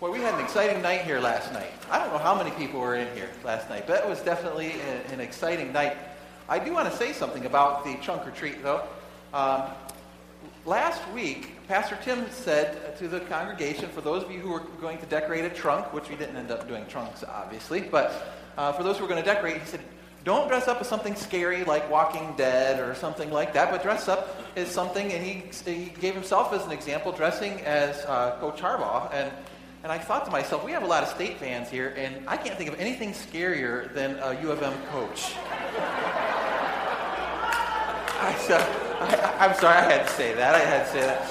Boy, we had an exciting night here last night. I don't know how many people were in here last night, but it was definitely an, exciting night. I do want to say something about the trunk or treat, though. Um, last week, Pastor Tim said to the congregation, for those of you who were going to decorate a trunk, which we didn't end up doing trunks, obviously, but uh, for those who were going to decorate, he said, don't dress up as something scary like Walking Dead or something like that, but dress up as something, and he, he gave himself as an example, dressing as uh, Coach Harbaugh. And and I thought to myself, we have a lot of state fans here, and I can't think of anything scarier than a U of M coach. I, am sorry, I had to say that. I had to say that.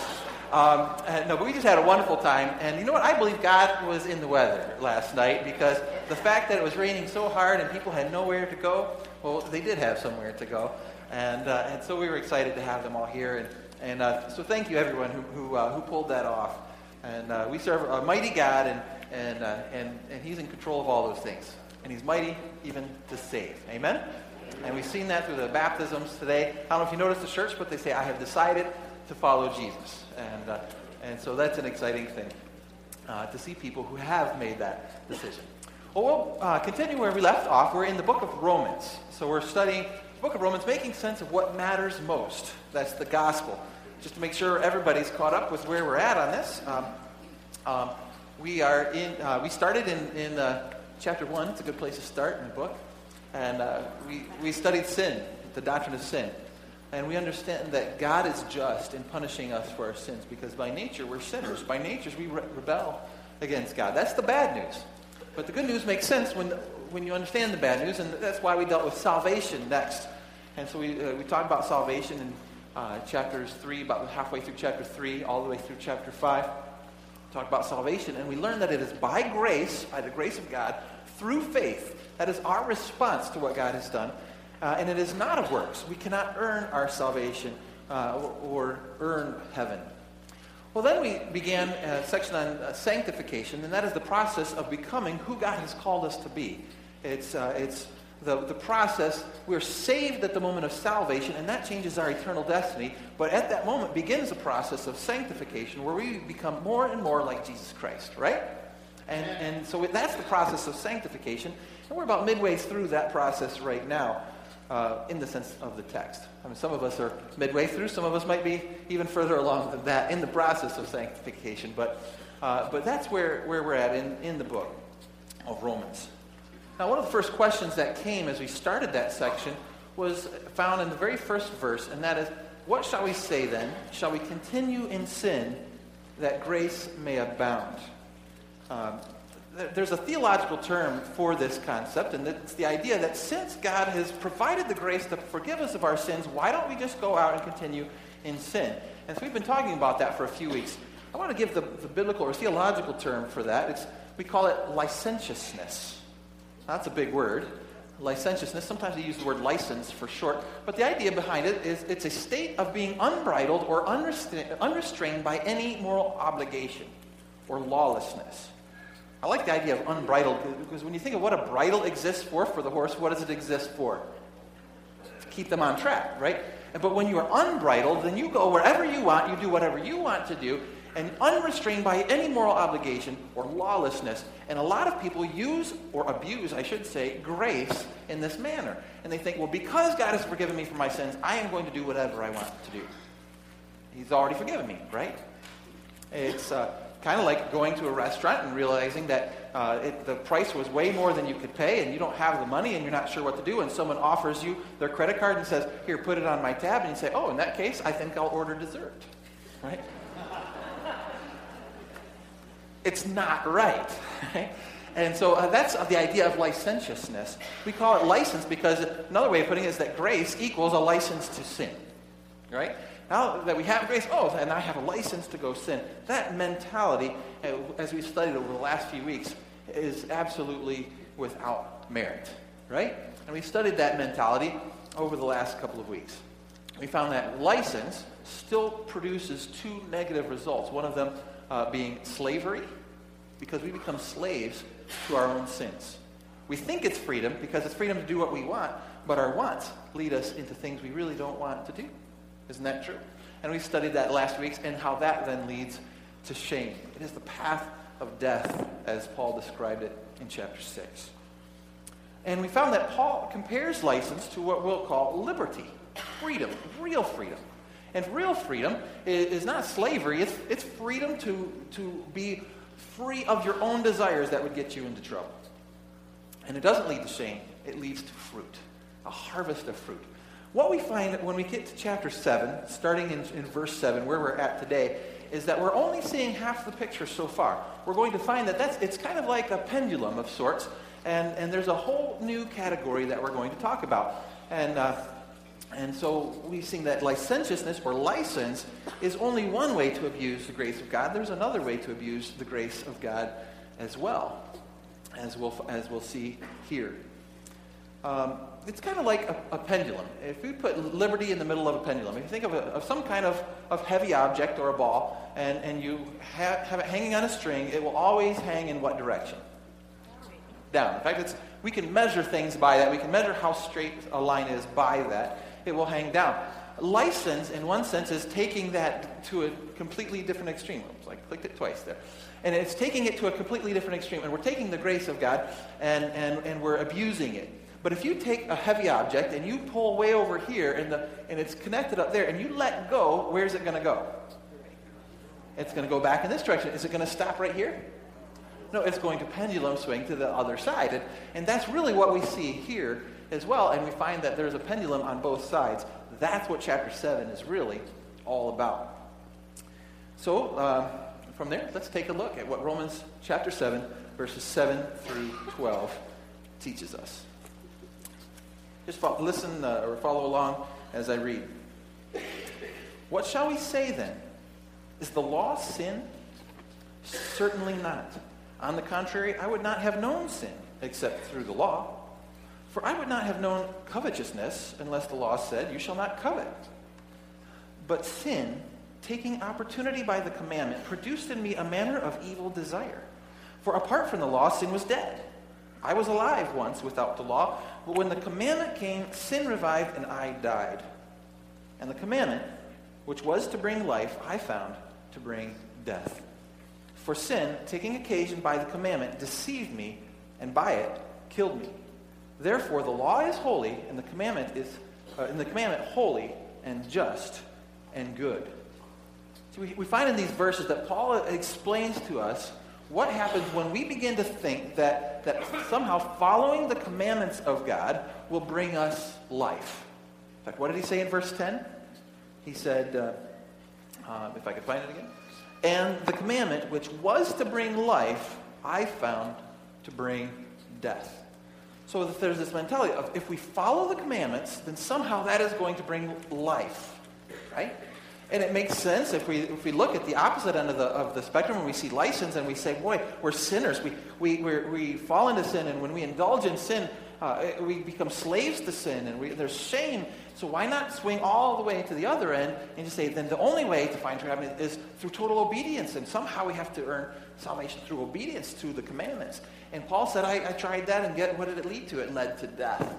Um, no, but we just had a wonderful time. And you know what? I believe God was in the weather last night because the fact that it was raining so hard and people had nowhere to go, well, they did have somewhere to go. And, uh, and so we were excited to have them all here. And, and uh, so thank you, everyone, who, who, uh, who pulled that off. And uh, we serve a mighty God, and, and, uh, and, and He's in control of all those things. And He's mighty even to save. Amen? And we've seen that through the baptisms today. I don't know if you noticed the shirts, but they say, I have decided to follow Jesus. And, uh, and so that's an exciting thing uh, to see people who have made that decision. Well, we'll uh, continue where we left off. We're in the book of Romans. So we're studying the book of Romans, making sense of what matters most. That's the gospel just to make sure everybody's caught up with where we're at on this. Um, um, we are in. Uh, we started in in uh, chapter one. It's a good place to start in the book, and uh, we we studied sin, the doctrine of sin, and we understand that God is just in punishing us for our sins because by nature we're sinners. By nature we re- rebel against God. That's the bad news. But the good news makes sense when when you understand the bad news, and that's why we dealt with salvation next. And so we uh, we talked about salvation and uh, chapters 3, about halfway through chapter 3, all the way through chapter 5. Talk about salvation, and we learn that it is by grace, by the grace of God, through faith. That is our response to what God has done. Uh, and it is not of works. We cannot earn our salvation uh, or, or, earn heaven. Well, then we began a section on uh, sanctification, and that is the process of becoming who God has called us to be. It's, uh, it's the, the process. We're saved at the moment of salvation, and that changes our eternal destiny. But at that moment begins the process of sanctification where we become more and more like Jesus Christ, right? And, and so that's the process of sanctification. And we're about midway through that process right now. Uh, in the sense of the text. I mean, some of us are midway through, some of us might be even further along than that in the process of sanctification, but, uh, but that's where, where we're at in, in the book of Romans. Now, one of the first questions that came as we started that section was found in the very first verse, and that is, What shall we say then? Shall we continue in sin that grace may abound? Um, there's a theological term for this concept, and it's the idea that since God has provided the grace to forgive us of our sins, why don't we just go out and continue in sin? And so we've been talking about that for a few weeks. I want to give the, the biblical or theological term for that. It's, we call it licentiousness. That's a big word. Licentiousness. Sometimes they use the word license for short. But the idea behind it is it's a state of being unbridled or unrestrained by any moral obligation or lawlessness. I like the idea of unbridled because when you think of what a bridle exists for for the horse, what does it exist for? To keep them on track, right? But when you are unbridled, then you go wherever you want, you do whatever you want to do, and unrestrained by any moral obligation or lawlessness. And a lot of people use, or abuse, I should say, grace in this manner. And they think, well, because God has forgiven me for my sins, I am going to do whatever I want to do. He's already forgiven me, right? It's uh, kind of like going to a restaurant and realizing that uh, it, the price was way more than you could pay, and you don't have the money, and you're not sure what to do, and someone offers you their credit card and says, Here, put it on my tab, and you say, Oh, in that case, I think I'll order dessert, right? It's not right. And so uh, that's the idea of licentiousness. We call it license because another way of putting it is that grace equals a license to sin. Right? Now that we have grace, oh, and I have a license to go sin. That mentality, uh, as we've studied over the last few weeks, is absolutely without merit. Right? And we studied that mentality over the last couple of weeks. We found that license still produces two negative results. One of them uh, being slavery, because we become slaves to our own sins. We think it's freedom because it's freedom to do what we want, but our wants lead us into things we really don't want to do. Isn't that true? And we studied that last week and how that then leads to shame. It is the path of death, as Paul described it in chapter 6. And we found that Paul compares license to what we'll call liberty, freedom, real freedom. And real freedom is, not slavery, it's, it's freedom to, to be free of your own desires that would get you into trouble. And it doesn't lead to shame, it leads to fruit, a harvest of fruit. What we find when we get to chapter 7, starting in, in verse 7, where we're at today, is that we're only seeing half the picture so far. We're going to find that that's, it's kind of like a pendulum of sorts, and, and there's a whole new category that we're going to talk about. And, uh, and so we've seen that licentiousness or license is only one way to abuse the grace of God. There's another way to abuse the grace of God as well, as we'll, as we'll see here. Um, it's kind of like a, a, pendulum. If we put liberty in the middle of a pendulum, if you think of, a, of some kind of, of heavy object or a ball, and, and you have, have it hanging on a string, it will always hang in what direction? Down. In fact, it's, we can measure things by that. We can measure how straight a line is by that. It will hang down. License, in one sense, is taking that to a completely different extreme. Oops, I clicked it twice there. And it's taking it to a completely different extreme. And we're taking the grace of God and, and, and we're abusing it. But if you take a heavy object and you pull way over here and, the, and it's connected up there and you let go, where's it going to go? It's going to go back in this direction. Is it going to stop right here? No, it's going to pendulum swing to the other side. And, and that's really what we see here as well. And we find that there's a pendulum on both sides. That's what chapter 7 is really all about. So, uh, from there, let's take a look at what Romans chapter 7, verses 7 through 12 teaches us. Just follow, listen uh, or follow along as I read. What shall we say then? Is the law sin? Certainly not. On the contrary, I would not have known sin except through the law. For I would not have known covetousness unless the law said, You shall not covet. But sin, taking opportunity by the commandment, produced in me a manner of evil desire. For apart from the law, sin was dead. I was alive once without the law, but when the commandment came, sin revived and I died. And the commandment, which was to bring life, I found to bring death. For sin, taking occasion by the commandment, deceived me, and by it killed me. Therefore, the law is holy, and the commandment is, uh, and the commandment holy and just and good. So we, we find in these verses that Paul explains to us what happens when we begin to think that, that somehow following the commandments of God will bring us life. In fact, what did he say in verse 10? He said, uh, uh, if I could find it again. And the commandment, which was to bring life, I found to bring death. So there's this mentality of if we follow the commandments, then somehow that is going to bring life, right? And it makes sense if we, if we look at the opposite end of the, of the spectrum and we see license and we say, boy, we're sinners. We, we, we fall into sin, and when we indulge in sin, uh, we become slaves to sin, and we, there's shame so why not swing all the way to the other end and just say, then the only way to find true happiness is through total obedience. And somehow we have to earn salvation through obedience to the commandments. And Paul said, I, I tried that and get, what did it lead to? It led to death.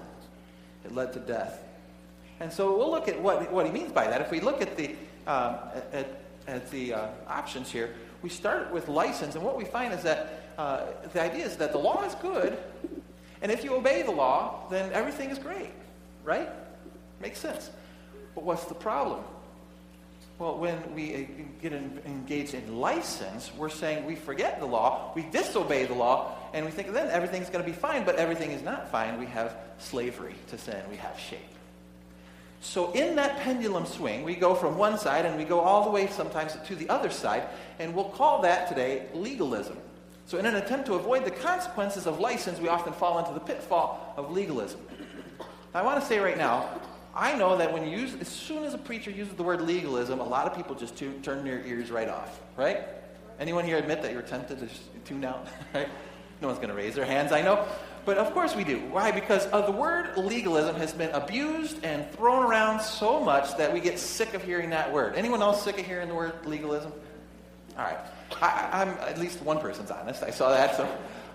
It led to death. And so we'll look at what, what he means by that. If we look at the, um, at, at the uh, options here, we start with license. And what we find is that uh, the idea is that the law is good. And if you obey the law, then everything is great, right? Makes sense. But what's the problem? Well, when we get engaged in license, we're saying we forget the law, we disobey the law, and we think then everything's going to be fine, but everything is not fine. We have slavery to sin, we have shame. So, in that pendulum swing, we go from one side and we go all the way sometimes to the other side, and we'll call that today legalism. So, in an attempt to avoid the consequences of license, we often fall into the pitfall of legalism. I want to say right now, I know that when you use, as soon as a preacher uses the word legalism, a lot of people just turn their ears right off, right? Anyone here admit that you're tempted to tune out, right? No one's going to raise their hands, I know. But of course we do. Why? Because the word legalism has been abused and thrown around so much that we get sick of hearing that word. Anyone else sick of hearing the word legalism? All right. I, am at least one person's honest. I saw that. So,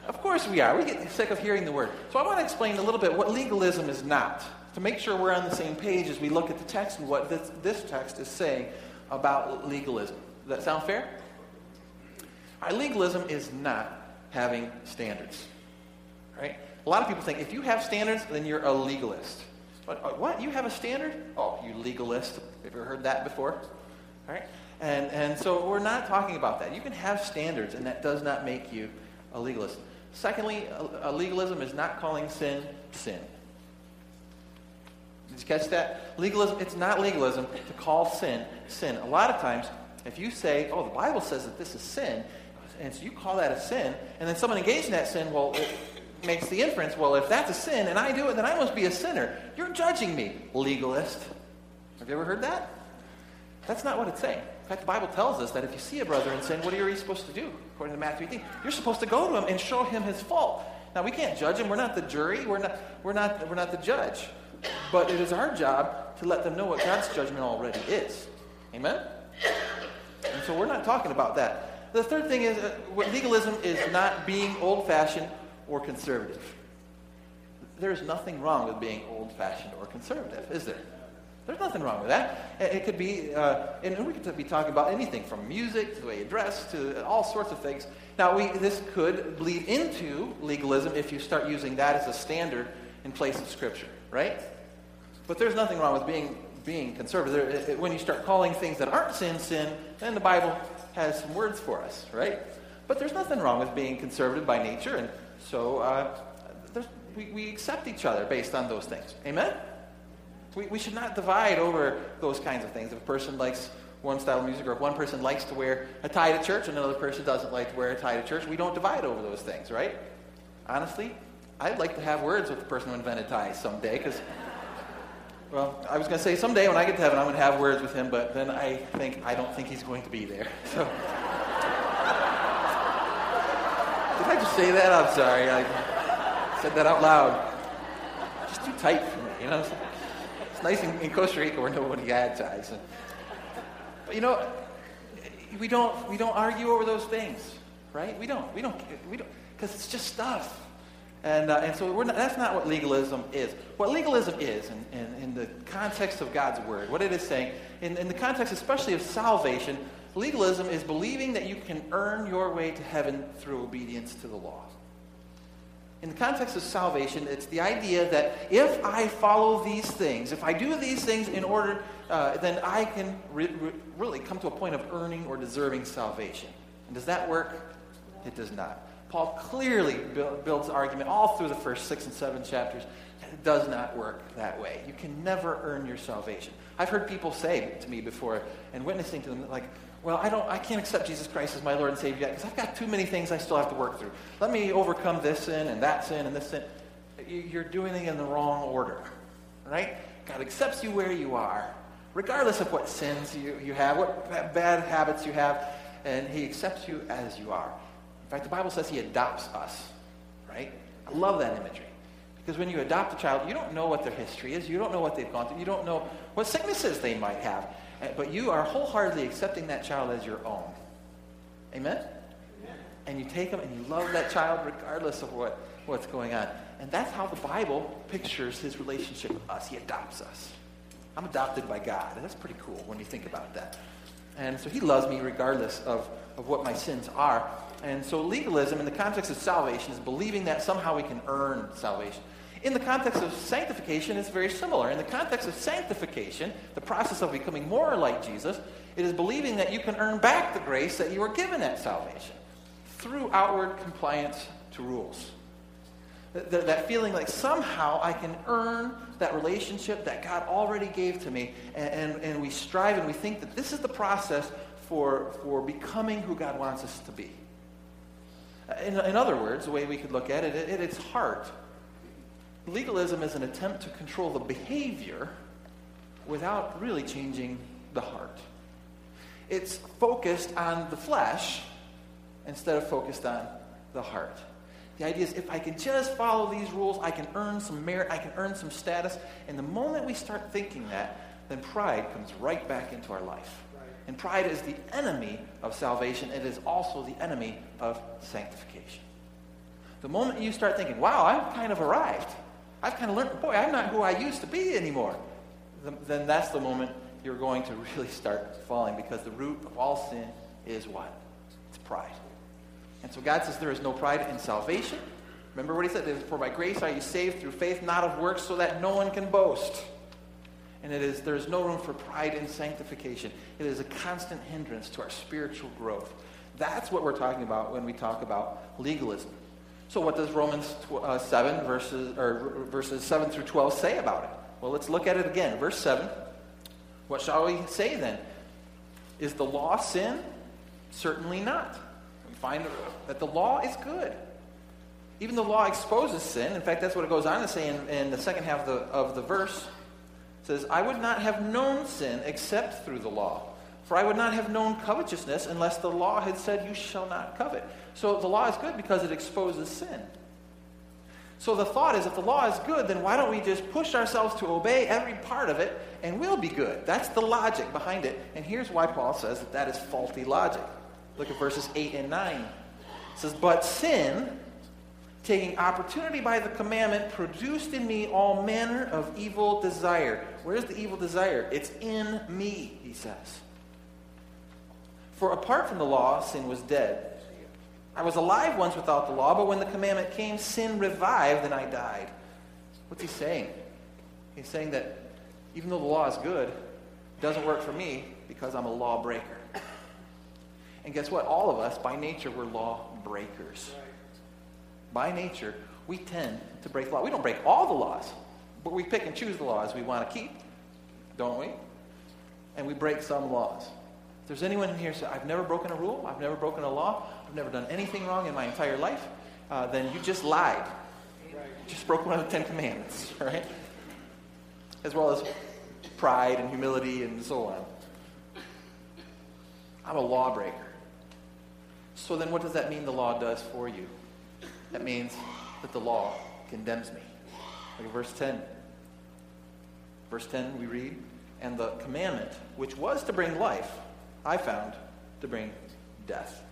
of course we are. We get sick of hearing the word. So I want to explain a little bit what legalism is not to make sure we're on the same page as we look at the text and what this, this text is saying about legalism. Does that sound fair? legalism is not having standards. Right? A lot of people think if you have standards, then you're a legalist. What? Uh, what? You have a standard? Oh, you legalist. Have you ever heard that before? All right? And, and so we're not talking about that. You can have standards, and that does not make you a legalist. Secondly, a, a legalism is not calling sin sin. Did you catch that? Legalism, it's not legalism to call sin sin. A lot of times, if you say, oh, the Bible says that this is sin, and so you call that a sin, and then someone engaged in that sin, well, it makes the inference, well, if that's a sin and I do it, then I must be a sinner. You're judging me, legalist. Have you ever heard that? That's not what it's saying. In fact, the Bible tells us that if you see a brother in sin, what are you supposed to do? According to Matthew 18, you're supposed to go to him and show him his fault. Now, we can't judge him. We're not the jury. We're not, we're not, we're not the judge. But it is our job to let them know what God's judgment already is. Amen? And so we're not talking about that. The third thing is uh, legalism is not being old fashioned or conservative. There's nothing wrong with being old fashioned or conservative, is there? There's nothing wrong with that. It could be, uh, and we could be talking about anything from music to the way you dress to all sorts of things. Now, we, this could bleed into legalism if you start using that as a standard in place of Scripture, right? But there's nothing wrong with being, being conservative. When you start calling things that aren't sin, sin, then the Bible has some words for us, right? But there's nothing wrong with being conservative by nature, and so uh, we, we accept each other based on those things. Amen? We, we should not divide over those kinds of things. If a person likes one style of music, or if one person likes to wear a tie to church and another person doesn't like to wear a tie to church, we don't divide over those things, right? Honestly, I'd like to have words with the person who invented ties someday, because, well, I was going to say someday when I get to heaven, I'm going to have words with him, but then I think I don't think he's going to be there. So, did I just say that? I'm sorry. I said that out loud. Just too tight for me, you know It's nice in, in Costa Rica where nobody had ties. But you know, we don't we don't argue over those things, right? We don't we don't we don't because it's just stuff. And, uh, and so not, that's not what legalism is. What legalism is, in, in, in, the context of God's word, what it is saying, in, in the context especially of salvation, legalism is believing that you can earn your way to heaven through obedience to the law in the context of salvation, it's the idea that if I follow these things, if I do these things in order, uh, then I can re- re- really come to a point of earning or deserving salvation. And does that work? It does not. Paul clearly builds argument all through the first six and seven chapters. That it does not work that way. You can never earn your salvation. I've heard people say to me before, and witnessing to them, like, well, I, don't, I can't accept Jesus Christ as my Lord and Savior yet because I've got too many things I still have to work through. Let me overcome this sin and that sin and this sin. You're doing it in the wrong order, right? God accepts you where you are, regardless of what sins you, you have, what bad habits you have, and He accepts you as you are. In fact, the Bible says He adopts us, right? I love that imagery. Because when you adopt a child, you don't know what their history is. You don't know what they've gone through. You don't know what sicknesses they might have. But you are wholeheartedly accepting that child as your own. Amen? And you take them and you love that child regardless of what, what's going on. And that's how the Bible pictures his relationship with us. He adopts us. I'm adopted by God. And that's pretty cool when you think about that. And so he loves me regardless of, of what my sins are. And so legalism in the context of salvation is believing that somehow we can earn salvation. In the context of sanctification, it's very similar. In the context of sanctification, the process of becoming more like Jesus, it is believing that you can earn back the grace that you were given at salvation through outward compliance to rules. That, that feeling like somehow I can earn that relationship that God already gave to me, and, and, and we strive and we think that this is the process for, for becoming who God wants us to be. In, in other words, the way we could look at it, at its heart, legalism is an attempt to control the behavior without really changing the heart. It's focused on the flesh instead of focused on the heart. The idea is if I can just follow these rules, I can earn some merit, I can earn some status. And the moment we start thinking that, then pride comes right back into our life. And pride is the enemy of salvation. It is also the enemy of sanctification. The moment you start thinking, wow, I've kind of arrived. I've kind of learned, boy, I'm not who I used to be anymore. Then that's the moment you're going to really start falling because the root of all sin is what? It's pride. And so God says there is no pride in salvation. Remember what he said? For by grace are you saved through faith, not of works, so that no one can boast. And it is there is no room for pride in sanctification. It is a constant hindrance to our spiritual growth. That's what we're talking about when we talk about legalism. So what does Romans uh, 7 verses, or verses 7 through 12 say about it? Well, let's look at it again. Verse 7. What shall we say then? Is the law sin? Certainly not. We find that the law is good. Even the law exposes sin. In fact, that's what it goes on to say in, in the second half of the, of the verse. Says, I would not have known sin except through the law. For I would not have known covetousness unless the law had said, You shall not covet. So the law is good because it exposes sin. So the thought is if the law is good, then why don't we just push ourselves to obey every part of it and we'll be good? That's the logic behind it. And here's why Paul says that that is faulty logic. Look at verses 8 and 9. It says, But sin, taking opportunity by the commandment, produced in me all manner of evil desire. Where's the evil desire? It's in me, he says. For apart from the law, sin was dead. I was alive once without the law, but when the commandment came, sin revived and I died. What's he saying? He's saying that even though the law is good, it doesn't work for me because I'm a lawbreaker. And guess what? All of us, by nature, we're breakers. By nature, we tend to break the law. We don't break all the laws, but we pick and choose the laws we want to keep, don't we? And we break some laws. If there's anyone in here who says, I've never broken a rule, I've never broken a law, I've never done anything wrong in my entire life, uh, then you just lied. You just broke one of the Ten Commandments, right? As well as pride and humility and so on. I'm a lawbreaker. So then what does that mean the law does for you? That means that the law condemns me. Look at verse 10. Verse 10, we read, And the commandment, which was to bring life, I found to bring death.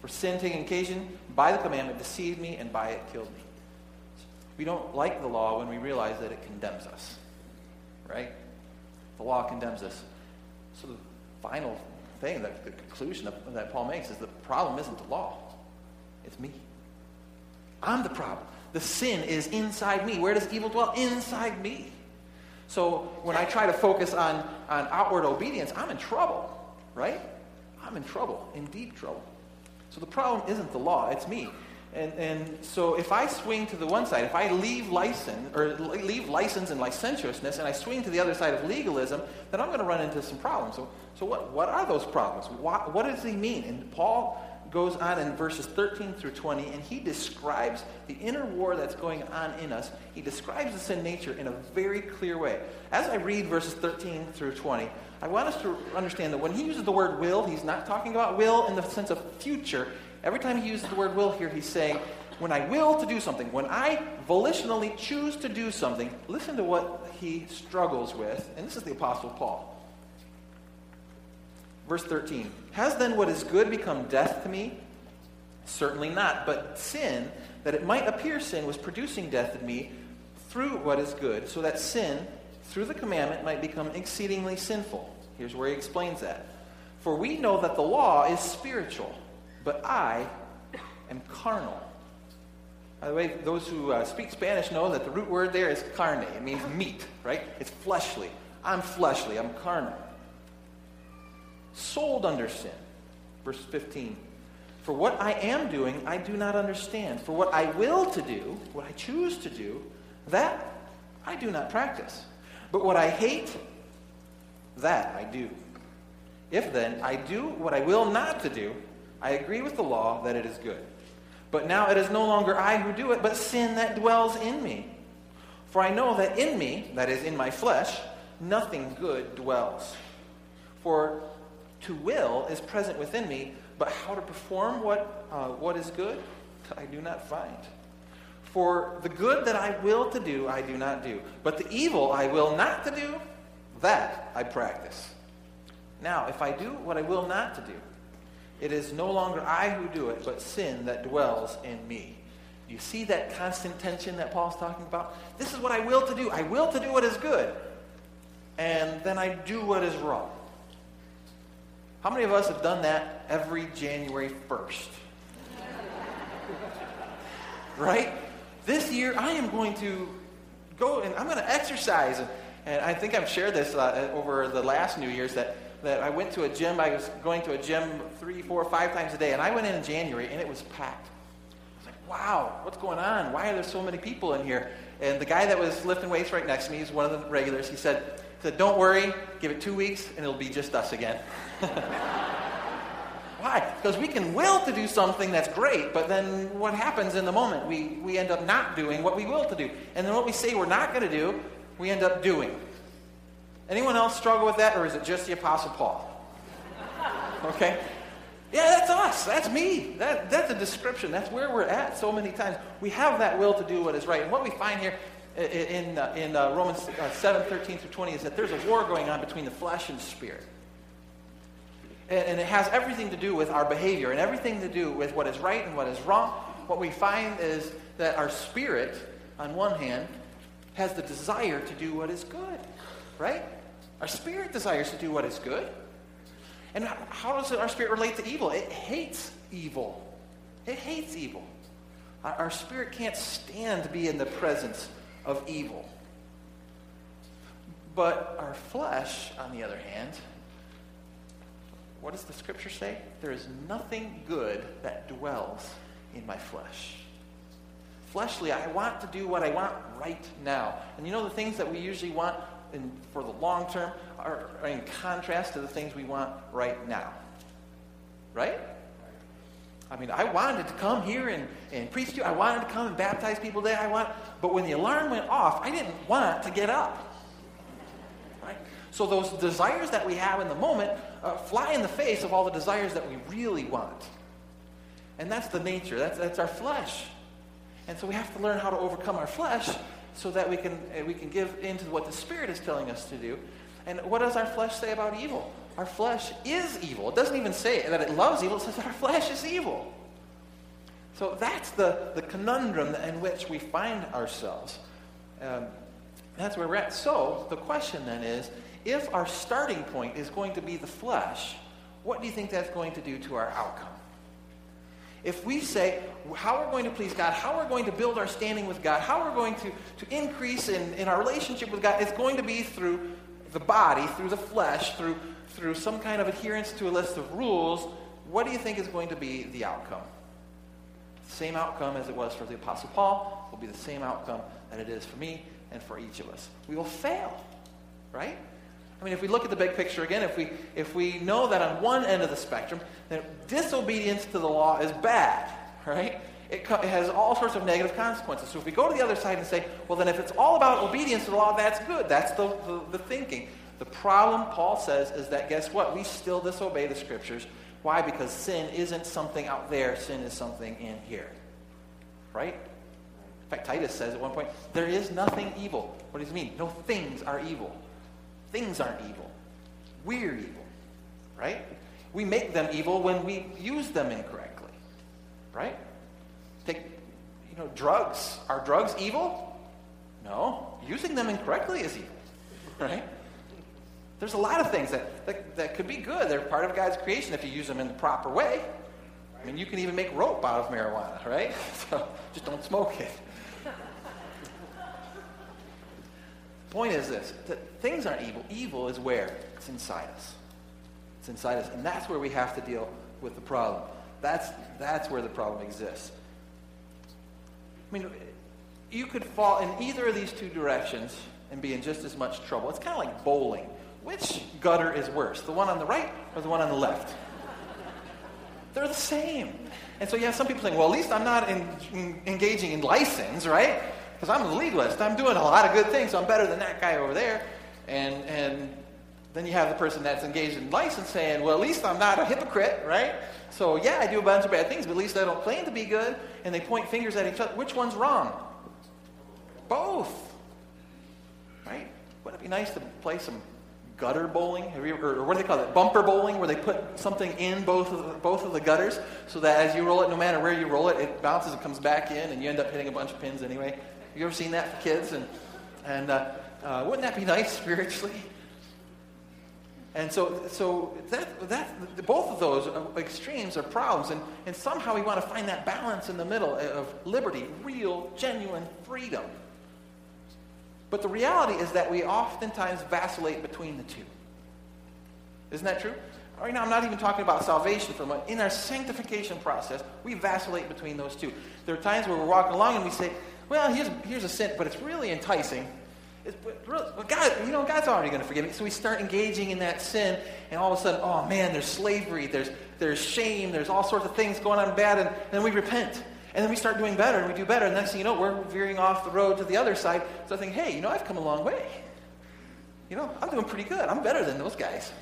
For sin taking occasion by the commandment deceived me, and by it killed me. We don't like the law when we realize that it condemns us. Right? The law condemns us. So the final thing, the conclusion that Paul makes is the problem isn't the law. It's me. I'm the problem. The sin is inside me. Where does evil dwell? Inside me. So when I try to focus on, on outward obedience, I'm in trouble right? I'm in trouble, in deep trouble. So the problem isn't the law, it's me. And, and so if I swing to the one side, if I leave license or leave license and licentiousness and I swing to the other side of legalism, then I'm going to run into some problems. So, so what, what are those problems? What, what does he mean? And Paul goes on in verses 13 through 20 and he describes the inner war that's going on in us. He describes the sin nature in a very clear way. As I read verses 13 through 20, I want us to understand that when he uses the word will, he's not talking about will in the sense of future. Every time he uses the word will here, he's saying, when I will to do something, when I volitionally choose to do something, listen to what he struggles with. And this is the Apostle Paul. Verse 13 Has then what is good become death to me? Certainly not. But sin, that it might appear sin, was producing death in me through what is good, so that sin, through the commandment, might become exceedingly sinful. Here's where he explains that. For we know that the law is spiritual, but I am carnal. By the way, those who uh, speak Spanish know that the root word there is carne. It means meat, right? It's fleshly. I'm fleshly. I'm carnal. Sold under sin. Verse 15. For what I am doing, I do not understand. For what I will to do, what I choose to do, that I do not practice. But what I hate, that I do. If then I do what I will not to do, I agree with the law that it is good. But now it is no longer I who do it, but sin that dwells in me. For I know that in me, that is, in my flesh, nothing good dwells. For to will is present within me, but how to perform what, uh, what is good, I do not find. For the good that I will to do, I do not do. But the evil I will not to do, that I practice. Now, if I do what I will not to do, it is no longer I who do it, but sin that dwells in me. You see that constant tension that Paul's talking about? This is what I will to do. I will to do what is good. And then I do what is wrong. How many of us have done that every January 1st? right? This year, I am going to go and I'm going to exercise. And, I think I've shared this uh, over the last New Year's that, that I went to a gym. I was going to a gym three, four, five times a day. And I went in in January, and it was packed. I was like, wow, what's going on? Why are there so many people in here? And the guy that was lifting weights right next to me, he's one of the regulars, he said, said, Don't worry, give it two weeks, and it'll be just us again. Why? Because we can will to do something that's great, but then what happens in the moment? We, we end up not doing what we will to do. And then what we say we're not going to do, we end up doing. Anyone else struggle with that, or is it just the Apostle Paul? Okay? Yeah, that's us. That's me. That, that's a description. That's where we're at so many times. We have that will to do what is right. And what we find here in, uh, in uh, Romans uh, 7 13 through 20 is that there's a war going on between the flesh and spirit. And, and it has everything to do with our behavior and everything to do with what is right and what is wrong. What we find is that our spirit, on one hand, has the desire to do what is good, right? Our spirit desires to do what is good. And how does our spirit relate to evil? It hates evil. It hates evil. Our spirit can't stand to be in the presence of evil. But our flesh, on the other hand, what does the scripture say? There is nothing good that dwells in my flesh. Fleshly, I want to do what I want right now. And you know the things that we usually want in, for the long term are, are in contrast to the things we want right now. Right? I mean, I wanted to come here and, and preach to you. I wanted to come and baptize people today. I want, but when the alarm went off, I didn't want to get up. Right? So those desires that we have in the moment uh, fly in the face of all the desires that we really want. And that's the nature. That's, that's our flesh. And so we have to learn how to overcome our flesh so that we can, uh, we can give into what the Spirit is telling us to do. And what does our flesh say about evil? Our flesh is evil. It doesn't even say that it loves evil, it says that our flesh is evil. So that's the, the conundrum in which we find ourselves. Um, that's where we're at. So the question then is if our starting point is going to be the flesh, what do you think that's going to do to our outcome? If we say how we're going to please God, how we're going to build our standing with God, how we're going to, to increase in, in our relationship with God, it's going to be through the body, through the flesh, through, through some kind of adherence to a list of rules, what do you think is going to be the outcome? Same outcome as it was for the Apostle Paul will be the same outcome that it is for me and for each of us. We will fail, right? I mean, if we look at the big picture again, if we, if we know that on one end of the spectrum, that disobedience to the law is bad, right? It, co- it has all sorts of negative consequences. So if we go to the other side and say, well, then if it's all about obedience to the law, that's good. That's the, the, the thinking. The problem, Paul says, is that guess what? We still disobey the scriptures. Why? Because sin isn't something out there, sin is something in here. Right? In fact, Titus says at one point, there is nothing evil. What does he mean? No things are evil. Things aren't evil. We're evil. Right? We make them evil when we use them incorrectly. Right? Take, you know, drugs. Are drugs evil? No. Using them incorrectly is evil. Right? There's a lot of things that, that, that could be good. They're part of God's creation if you use them in the proper way. I mean, you can even make rope out of marijuana, right? So just don't smoke it. the Point is this that things aren't evil. Evil is where? It's inside us. It's inside us. And that's where we have to deal with the problem. That's, that's where the problem exists. I mean, you could fall in either of these two directions and be in just as much trouble. It's kind of like bowling. Which gutter is worse, the one on the right or the one on the left? They're the same. And so have some people saying, well, at least I'm not in, in, engaging in license, right? Because I'm a legalist. I'm doing a lot of good things, so I'm better than that guy over there. And, and then you have the person that's engaged in license saying, well, at least I'm not a hypocrite, right? So, yeah, I do a bunch of bad things, but at least I don't claim to be good. And they point fingers at each other. Which one's wrong? Both. Right? Wouldn't it be nice to play some gutter bowling, have you ever, or what do they call it? Bumper bowling, where they put something in both of the, both of the gutters, so that as you roll it, no matter where you roll it, it bounces and comes back in, and you end up hitting a bunch of pins anyway. Have you ever seen that for kids? And and uh, uh, wouldn't that be nice spiritually? And so, so that, that, both of those uh, extremes are problems. And, and somehow we want to find that balance in the middle uh, of liberty, real, genuine freedom. But the reality is that we oftentimes vacillate between the two. Isn't that true? Right now, I'm not even talking about salvation for a moment. In our sanctification process, we vacillate between those two. There are times where we're walking along and we say, well, here's, here's a sin, but it's really enticing. Well, God, you know, God's already going to forgive me. So we start engaging in that sin, and all of a sudden, oh man, there's slavery, there's, there's shame, there's all sorts of things going on bad, and, and then we repent. And then we start doing better, and we do better, and next thing you know, we're veering off the road to the other side. So I think, hey, you know, I've come a long way. You know, I'm doing pretty good. I'm better than those guys.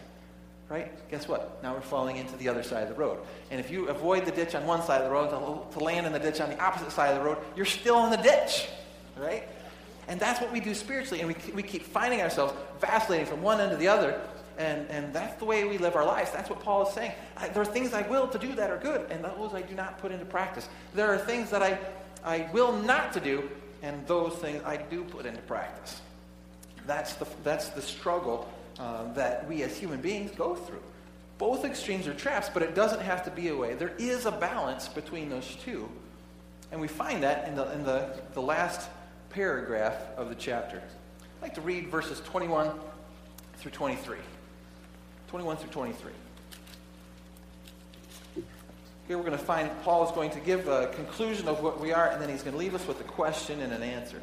Right? Guess what? Now we're falling into the other side of the road. And if you avoid the ditch on one side of the road to, to land in the ditch on the opposite side of the road, you're still in the ditch. Right? And that's what we do spiritually. And we, we keep finding ourselves vacillating from one end to the other. And, and that's the way we live our lives. That's what Paul is saying. I, there are things I will to do that are good, and those I do not put into practice. There are things that I, I will not to do, and those things I do put into practice. That's the, that's the struggle uh, that we as human beings go through. Both extremes are traps, but it doesn't have to be a way. There is a balance between those two. And we find that in the, in the, the last paragraph of the chapter. I'd like to read verses 21 through 23. 21 through 23. Here we're going to find Paul is going to give a conclusion of what we are, and then he's going to leave us with a question and an answer.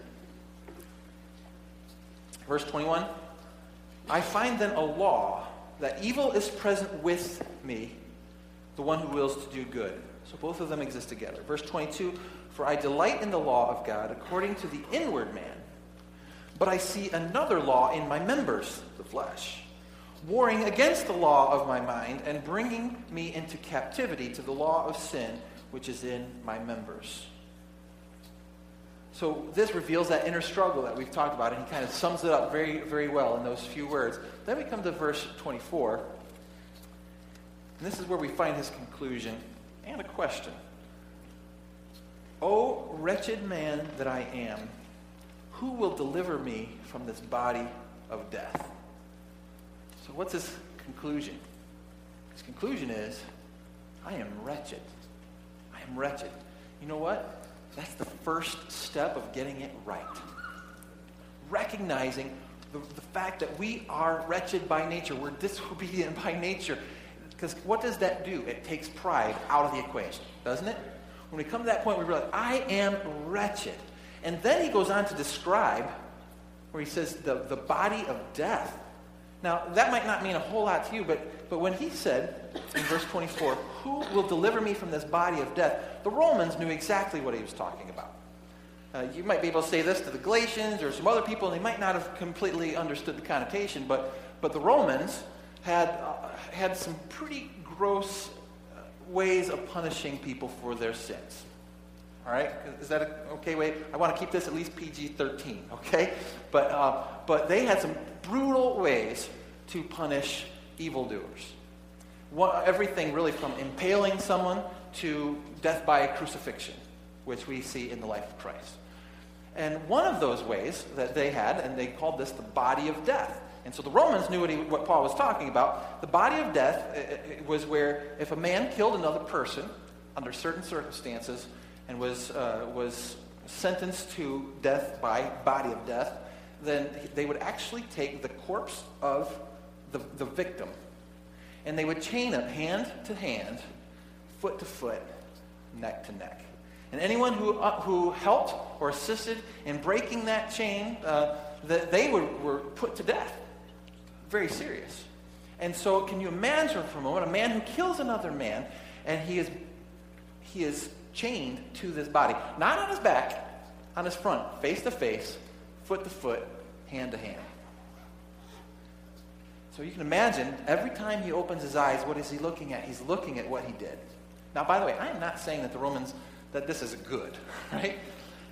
Verse 21 I find then a law that evil is present with me, the one who wills to do good. So both of them exist together. Verse 22 for I delight in the law of God according to the inward man. But I see another law in my members, the flesh, warring against the law of my mind and bringing me into captivity to the law of sin which is in my members. So this reveals that inner struggle that we've talked about, and he kind of sums it up very, very well in those few words. Then we come to verse 24. And this is where we find his conclusion and a question. O wretched man that I am, who will deliver me from this body of death? So, what's his conclusion? His conclusion is, I am wretched. I am wretched. You know what? That's the first step of getting it right. Recognizing the, the fact that we are wretched by nature, we're disobedient by nature. Because what does that do? It takes pride out of the equation, doesn't it? When we come to that point, we realize, I am wretched. And then he goes on to describe, where he says, the, the body of death. Now, that might not mean a whole lot to you, but, but when he said in verse 24, Who will deliver me from this body of death? The Romans knew exactly what he was talking about. Uh, you might be able to say this to the Galatians or some other people, and they might not have completely understood the connotation, but, but the Romans had, uh, had some pretty gross ways of punishing people for their sins. All right? Is that an okay Wait, I want to keep this at least PG 13, okay? But, uh, but they had some brutal ways to punish evildoers. One, everything really from impaling someone to death by crucifixion, which we see in the life of Christ. And one of those ways that they had, and they called this the body of death. And so the Romans knew what, he, what Paul was talking about. The body of death was where if a man killed another person under certain circumstances and was, uh, was sentenced to death by body of death, then they would actually take the corpse of the, the victim and they would chain it hand to hand, foot to foot, neck to neck. And anyone who, uh, who helped or assisted in breaking that chain, uh, that they were, were put to death very serious. And so, can you imagine for a moment a man who kills another man and he is, he is chained to this body? Not on his back, on his front, face to face, foot to foot, hand to hand. So you can imagine every time he opens his eyes, what is he looking at? He's looking at what he did. Now, by the way, I am not saying that the Romans, that this is good, right?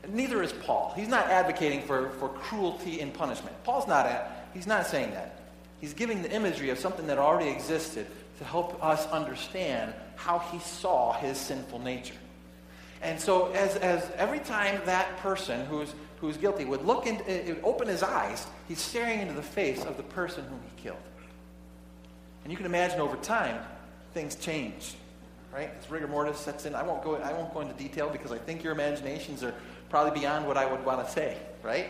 Neither is Paul. He's not advocating for, for cruelty and punishment. Paul's not, at, he's not saying that. He's giving the imagery of something that already existed to help us understand how he saw his sinful nature. And so, as, as every time that person who's, who's guilty would look and open his eyes, he's staring into the face of the person whom he killed. And you can imagine over time, things change, right? As rigor mortis sets in, I won't go, I won't go into detail because I think your imaginations are probably beyond what I would want to say, right?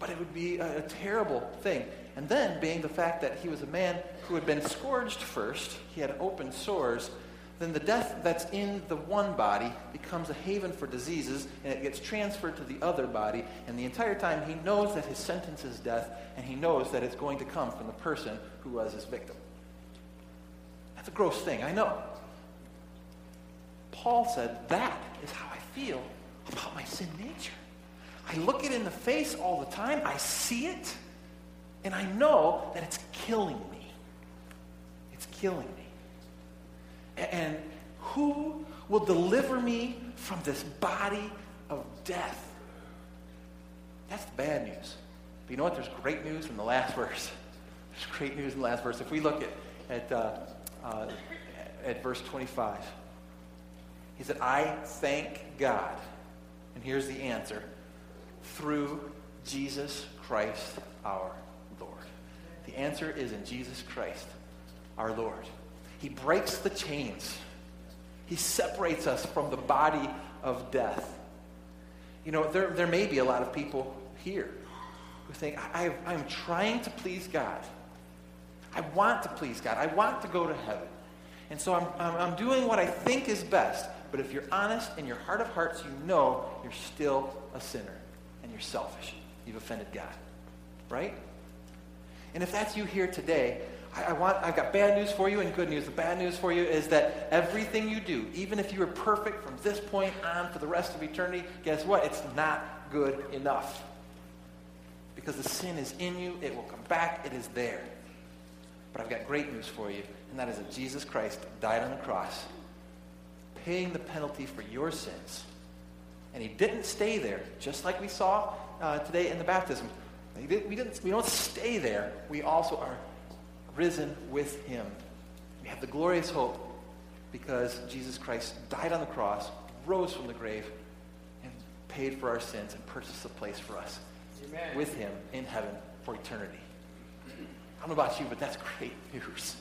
But it would be a, a terrible thing. And then, being the fact that he was a man who had been scourged first, he had open sores, then the death that's in the one body becomes a haven for diseases, and it gets transferred to the other body. And the entire time, he knows that his sentence is death, and he knows that it's going to come from the person who was his victim. That's a gross thing, I know. Paul said, That is how I feel about my sin nature. I look it in the face all the time, I see it, and I know that it's killing me. It's killing me. And who will deliver me from this body of death? That's the bad news. But you know what? There's great news in the last verse. There's great news in the last verse. If we look at, at, uh, uh, at verse 25, he said, I thank God. And here's the answer through Jesus Christ our Lord. The answer is in Jesus Christ our Lord. He breaks the chains. He separates us from the body of death. You know, there, there may be a lot of people here who think, I, I'm trying to please God. I want to please God. I want to go to heaven. And so I'm, I'm, I'm doing what I think is best. But if you're honest in your heart of hearts, you know you're still a sinner you're selfish. You've offended God. Right? And if that's you here today, I, I, want, I've got bad news for you and good news. The bad news for you is that everything you do, even if you are perfect from this point on for the rest of eternity, guess what? It's not good enough. Because the sin is in you, it will come back, it is there. But I've got great news for you, and that is that Jesus Christ died on the cross, paying the penalty for your sins. And he didn't stay there, just like we saw uh, today in the baptism. We, didn't, we don't stay there. We also are risen with him. We have the glorious hope because Jesus Christ died on the cross, rose from the grave, and paid for our sins and purchased a place for us Amen. with him in heaven for eternity. I don't know about you, but that's great news.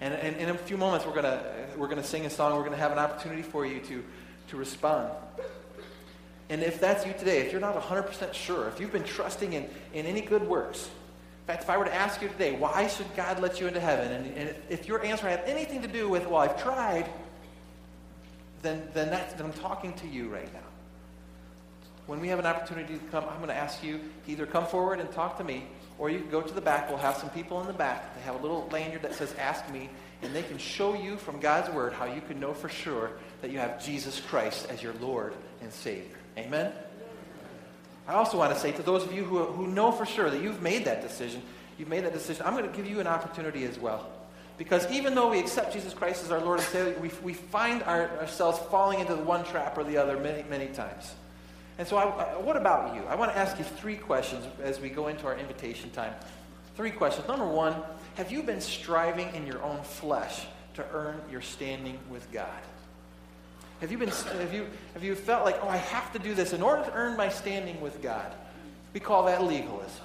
And, and, in a few moments, we're going we're gonna sing a song. We're going to have an opportunity for you to, to respond. And if that's you today, if you're not 100% sure, if you've been trusting in, in any good works, in fact, if I were to ask you today, why should God let you into heaven? And, and if your answer had anything to do with, well, I've tried, then, then, that's, then I'm talking to you right now. When we have an opportunity to come, I'm going to ask you to either come forward and talk to me, or you can go to the back. We'll have some people in the back. They have a little lanyard that says Ask Me, and they can show you from God's Word how you can know for sure that you have Jesus Christ as your Lord and Savior. Amen? I also want to say to those of you who, who know for sure that you've made that decision, you've made that decision, I'm going to give you an opportunity as well. Because even though we accept Jesus Christ as our Lord and Savior, we, we find our, ourselves falling into the one trap or the other many, many times. And so, I, I, what about you? I want to ask you three questions as we go into our invitation time. Three questions. Number one, have you been striving in your own flesh to earn your standing with God? Have you, been, have, you, have you felt like, oh, I have to do this in order to earn my standing with God? We call that legalism.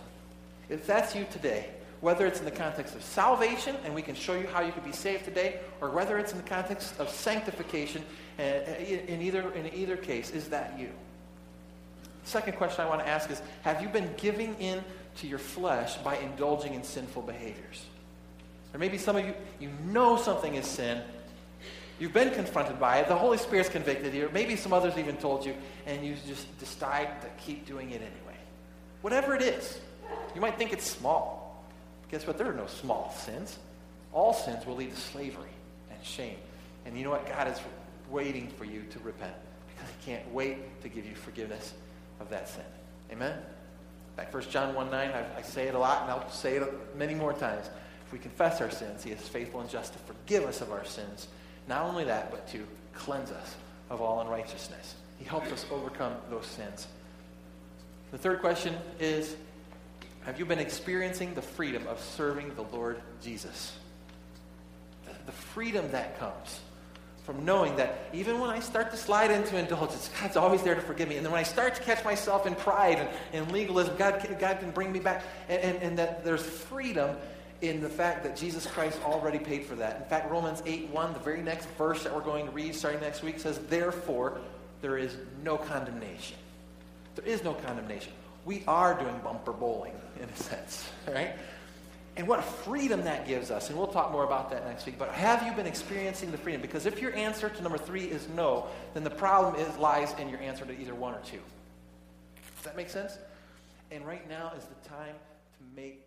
If that's you today, whether it's in the context of salvation, and we can show you how you could be saved today, or whether it's in the context of sanctification, uh, in either, in either case, is that you? Second question I want to ask is Have you been giving in to your flesh by indulging in sinful behaviors? Or maybe some of you, you know something is sin, You've been confronted by it. The Holy Spirit's convicted you. Maybe some others even told you, and you just decide to keep doing it anyway. Whatever it is, you might think it's small. Guess what? There are no small sins. All sins will lead to slavery and shame. And you know what? God is waiting for you to repent because He can't wait to give you forgiveness of that sin. Amen? Back fact, 1 John 1 9, I, I say it a lot, and I'll say it many more times. If we confess our sins, He is faithful and just to forgive us of our sins not only that, but to cleanse us of all unrighteousness. He helps us overcome those sins. The third question is Have you been experiencing the freedom of serving the Lord Jesus? The, freedom that comes from knowing that even when I start to slide into indulgence, God's always there to forgive me. And then when I start to catch myself in pride and, and legalism, God, God can bring me back. And, and, and that there's freedom in the fact that Jesus Christ already paid for that. In fact, Romans 8 1, the very next verse that we're going to read starting next week, says, Therefore, there is no condemnation. There is no condemnation. We are doing bumper bowling, in a sense, right? And what freedom that gives us. And we'll talk more about that next week. But have you been experiencing the freedom? Because if your answer to number three is no, then the problem is, lies in your answer to either one or two. Does that make sense? And right now is the time to make